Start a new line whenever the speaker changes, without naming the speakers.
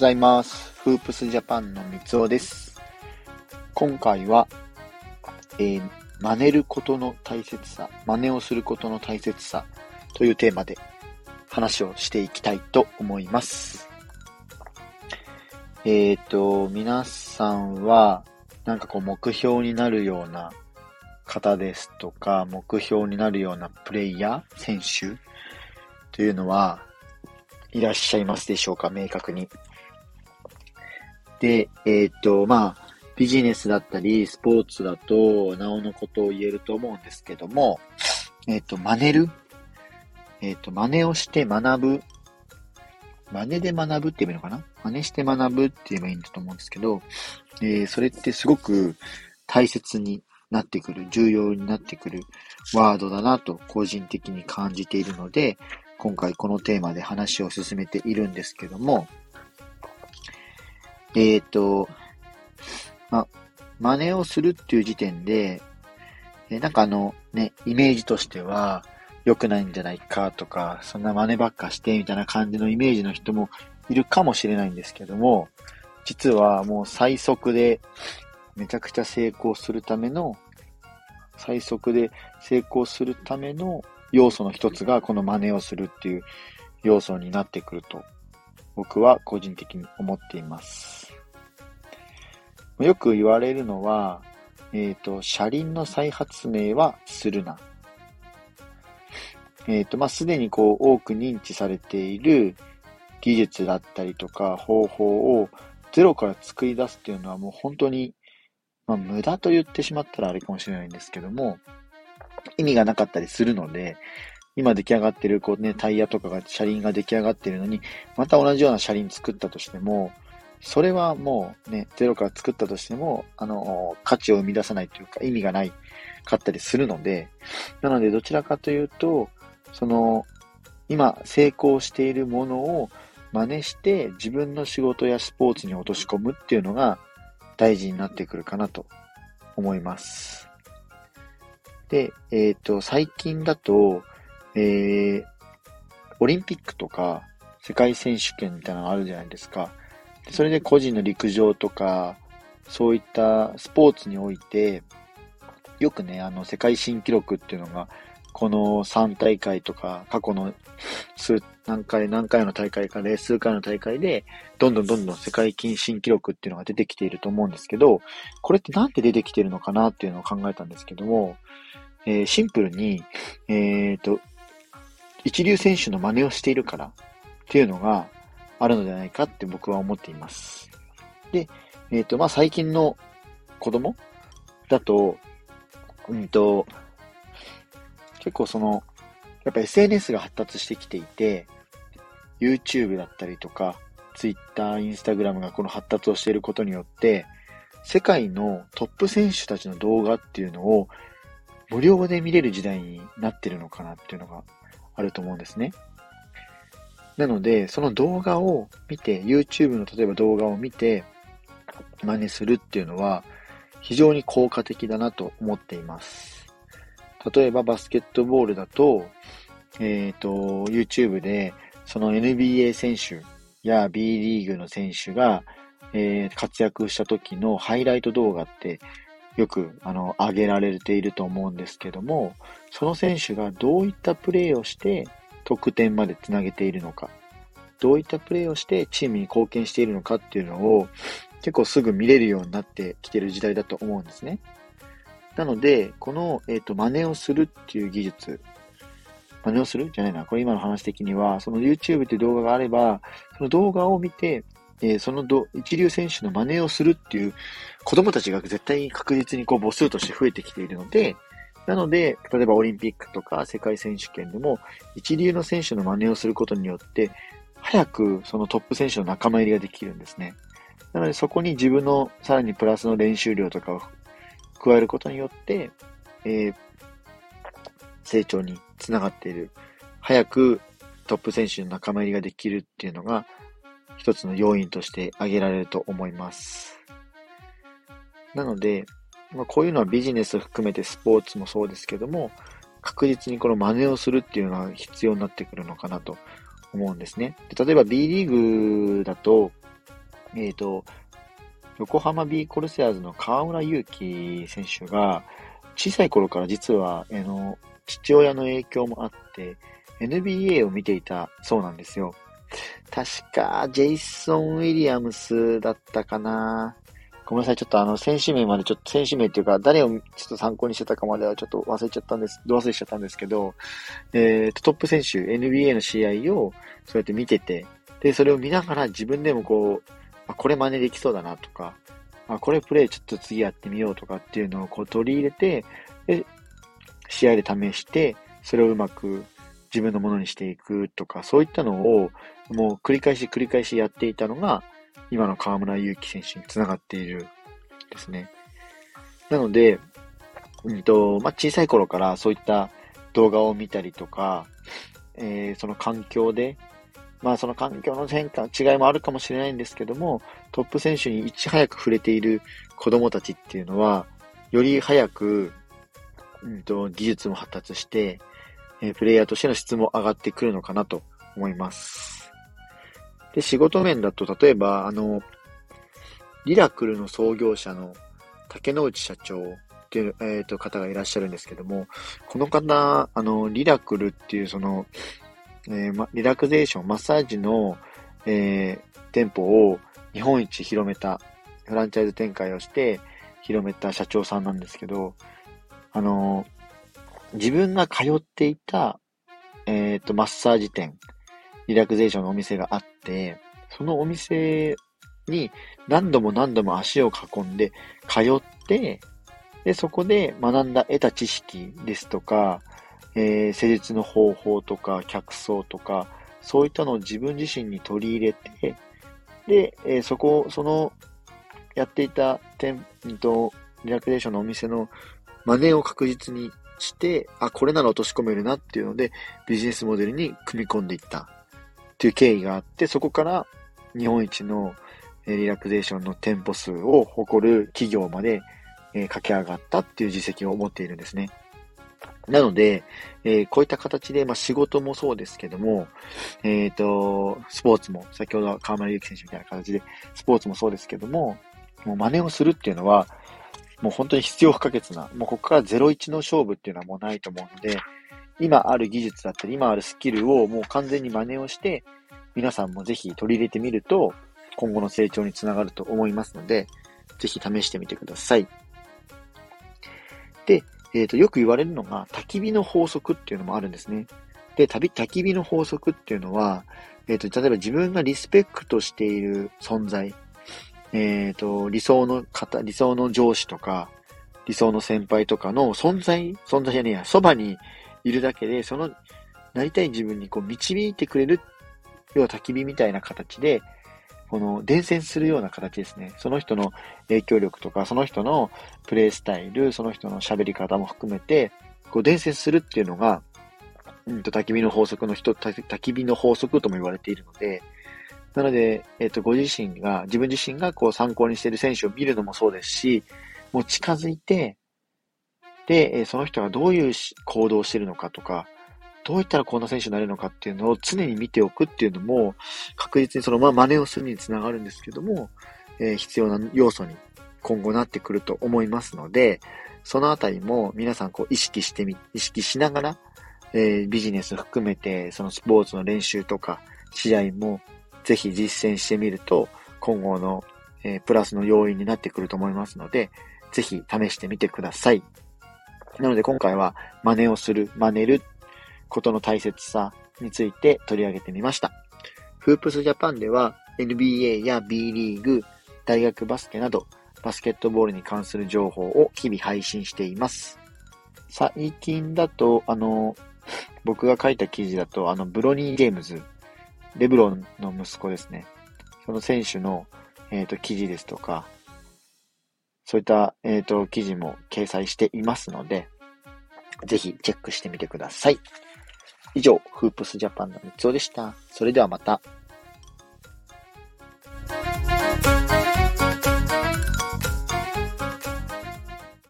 ございます。フープスジャパンの三つおです。今回は、えー、真似ることの大切さ、真似をすることの大切さというテーマで話をしていきたいと思います。えっ、ー、と、皆さんは、なんかこう目標になるような方ですとか、目標になるようなプレイヤー、選手というのはいらっしゃいますでしょうか、明確に。で、えっ、と、まあ、ビジネスだったり、スポーツだと、なおのことを言えると思うんですけども、えっ、と、真似るえっ、と、真似をして学ぶ。真似で学ぶって言えばいいのかな？真似して学ぶって言えばいいんだと思うんですけど、えー、それってすごく大切になってくる、重要になってくるワードだなと個人的に感じているので、今回このテーマで話を進めているんですけども、えっ、ー、と、ま、真似をするっていう時点で、えなんかあの、ね、イメージとしては、良くないんじゃないかとか、そんな真似ばっかしてみたいな感じのイメージの人もいるかもしれないんですけども、実はもう最速でめちゃくちゃ成功するための、最速で成功するための要素の一つがこの真似をするっていう要素になってくると僕は個人的に思っています。よく言われるのは、えっ、ー、と、車輪の再発明はするな。えっ、ー、と、まあ、すでにこう、多く認知されている技術だったりとか方法をゼロから作り出すっていうのはもう本当に、まあ、無駄と言ってしまったらあれかもしれないんですけども、意味がなかったりするので、今出来上がってる、こうね、タイヤとかが、車輪が出来上がってるのに、また同じような車輪作ったとしても、それはもうね、ゼロから作ったとしても、あの、価値を生み出さないというか、意味がないかったりするので、なのでどちらかというと、その、今成功しているものを真似して自分の仕事やスポーツに落とし込むっていうのが大事になってくるかなと思います。で、えっ、ー、と、最近だと、えー、オリンピックとか世界選手権みたいなのがあるじゃないですか。それで個人の陸上とか、そういったスポーツにおいて、よくね、あの、世界新記録っていうのが、この3大会とか、過去の数、何回、何回の大会かで、数回の大会で、どんどんどんどん世界新記録っていうのが出てきていると思うんですけど、これってなんで出てきてるのかなっていうのを考えたんですけども、えー、シンプルに、えっ、ー、と、一流選手の真似をしているからっていうのがあるのではないかって僕は思っています。で、えっ、ー、と、まあ、最近の子供だと、うんと、結構その、やっぱ SNS が発達してきていて、YouTube だったりとか、Twitter、Instagram がこの発達をしていることによって、世界のトップ選手たちの動画っていうのを無料で見れる時代になってるのかなっていうのがあると思うんですね。なので、その動画を見て、YouTube の例えば動画を見て、真似するっていうのは、非常に効果的だなと思っています。例えばバスケットボールだと、えっ、ー、と、YouTube で、その NBA 選手や B リーグの選手が、えー、活躍した時のハイライト動画ってよく、あの、上げられていると思うんですけども、その選手がどういったプレーをして得点までつなげているのか、どういったプレーをしてチームに貢献しているのかっていうのを結構すぐ見れるようになってきてる時代だと思うんですね。なので、この、えっ、ー、と、真似をするっていう技術、真似をする？じゃないな。これ今の話的には、その YouTube っていう動画があれば、その動画を見て、えー、そのど一流選手の真似をするっていう子供たちが絶対に確実にこう母数として増えてきているので、なので、例えばオリンピックとか世界選手権でも一流の選手の真似をすることによって、早くそのトップ選手の仲間入りができるんですね。なのでそこに自分のさらにプラスの練習量とかを加えることによって、えー、成長につながっている。早くトップ選手の仲間入りができるっていうのが一つの要因として挙げられると思います。なので、まあ、こういうのはビジネス含めてスポーツもそうですけども、確実にこの真似をするっていうのが必要になってくるのかなと思うんですね。で例えば B リーグだと、えっ、ー、と、横浜ビーコルセアーズの河村勇輝選手が、小さい頃から実は、あの、父親の影響もあって、NBA を見ていたそうなんですよ。確か、ジェイソン・ウィリアムスだったかな。ごめんなさい。ちょっとあの、選手名までちょっと、選手名っていうか、誰をちょっと参考にしてたかまではちょっと忘れちゃったんです、忘れしちゃったんですけど、えー、トップ選手、NBA の試合をそうやって見てて、で、それを見ながら自分でもこう、あ、これ真似できそうだなとか、あ、これプレイちょっと次やってみようとかっていうのをこう取り入れて、で、試合で試して、それをうまく自分のものにしていくとか、そういったのをもう繰り返し繰り返しやっていたのが、今の河村勇輝選手につながっているですね。なので、うんと、まあ、小さい頃からそういった動画を見たりとか、えー、その環境で、まあその環境の変化、違いもあるかもしれないんですけども、トップ選手にいち早く触れている子供たちっていうのは、より早く、うんと、技術も発達して、え、プレイヤーとしての質も上がってくるのかなと思います。で、仕事面だと、例えば、あの、リラクルの創業者の竹之内社長っていう、えー、と方がいらっしゃるんですけども、この方、あの、リラクルっていうその、えーま、リラクゼーション、マッサージの、えー、店舗を日本一広めた、フランチャイズ展開をして広めた社長さんなんですけど、あの、自分が通っていた、えっ、ー、と、マッサージ店、リラクゼーションのお店があって、そのお店に何度も何度も足を運んで通って、で、そこで学んだ得た知識ですとか、えー、施術の方法とか、客層とか、そういったのを自分自身に取り入れて、で、えー、そこ、その、やっていた店、と、リラクゼーションのお店の真似を確実にして、あ、これなら落とし込めるなっていうので、ビジネスモデルに組み込んでいったっていう経緯があって、そこから日本一のリラクゼーションの店舗数を誇る企業まで、え駆け上がったっていう実績を持っているんですね。なので、えー、こういった形で、まあ、仕事もそうですけども、えっ、ー、と、スポーツも、先ほど河村祐希選手みたいな形で、スポーツもそうですけども、もう真似をするっていうのは、もう本当に必要不可欠な、もうここから01の勝負っていうのはもうないと思うので、今ある技術だったり、今あるスキルをもう完全に真似をして、皆さんもぜひ取り入れてみると、今後の成長につながると思いますので、ぜひ試してみてください。で、えっ、ー、と、よく言われるのが、焚き火の法則っていうのもあるんですね。で、焚き火の法則っていうのは、えっ、ー、と、例えば自分がリスペクトしている存在、えっ、ー、と、理想の方、理想の上司とか、理想の先輩とかの存在、存在じゃねえや、そばにいるだけで、その、なりたい自分にこう導いてくれる、要は焚き火みたいな形で、この伝染するような形ですね。その人の影響力とか、その人のプレイスタイル、その人の喋り方も含めて、こう伝染するっていうのが、うんと、焚き火の法則の人、焚き火の法則とも言われているので、なので、えっ、と、ご自身が、自分自身がこう参考にしている選手を見るのもそうですし、もう近づいて、で、その人がどういう行動をしているのかとか、どういったらこんな選手になれるのかっていうのを常に見ておくっていうのも、確実にそのまま真似をするにつながるんですけども、えー、必要な要素に今後なってくると思いますので、そのあたりも皆さんこう意識してみ、意識しながら、えー、ビジネス含めて、そのスポーツの練習とか、試合もぜひ実践してみると、今後の、えー、プラスの要因になってくると思いますので、ぜひ試してみてください。なので今回は真似をする、真似ることの大切さについて取り上げてみました。フープスジャパンでは NBA や B リーグ、大学バスケなどバスケットボールに関する情報を日々配信しています。最近だと、あの、僕が書いた記事だと、あの、ブロニー・ゲームズ、レブロンの息子ですね。その選手の、えっ、ー、と、記事ですとか、そういった、えっ、ー、と、記事も掲載していますので、ぜひチェックしてみてください。以上、フープスジャパンの三つおでした。それではまた。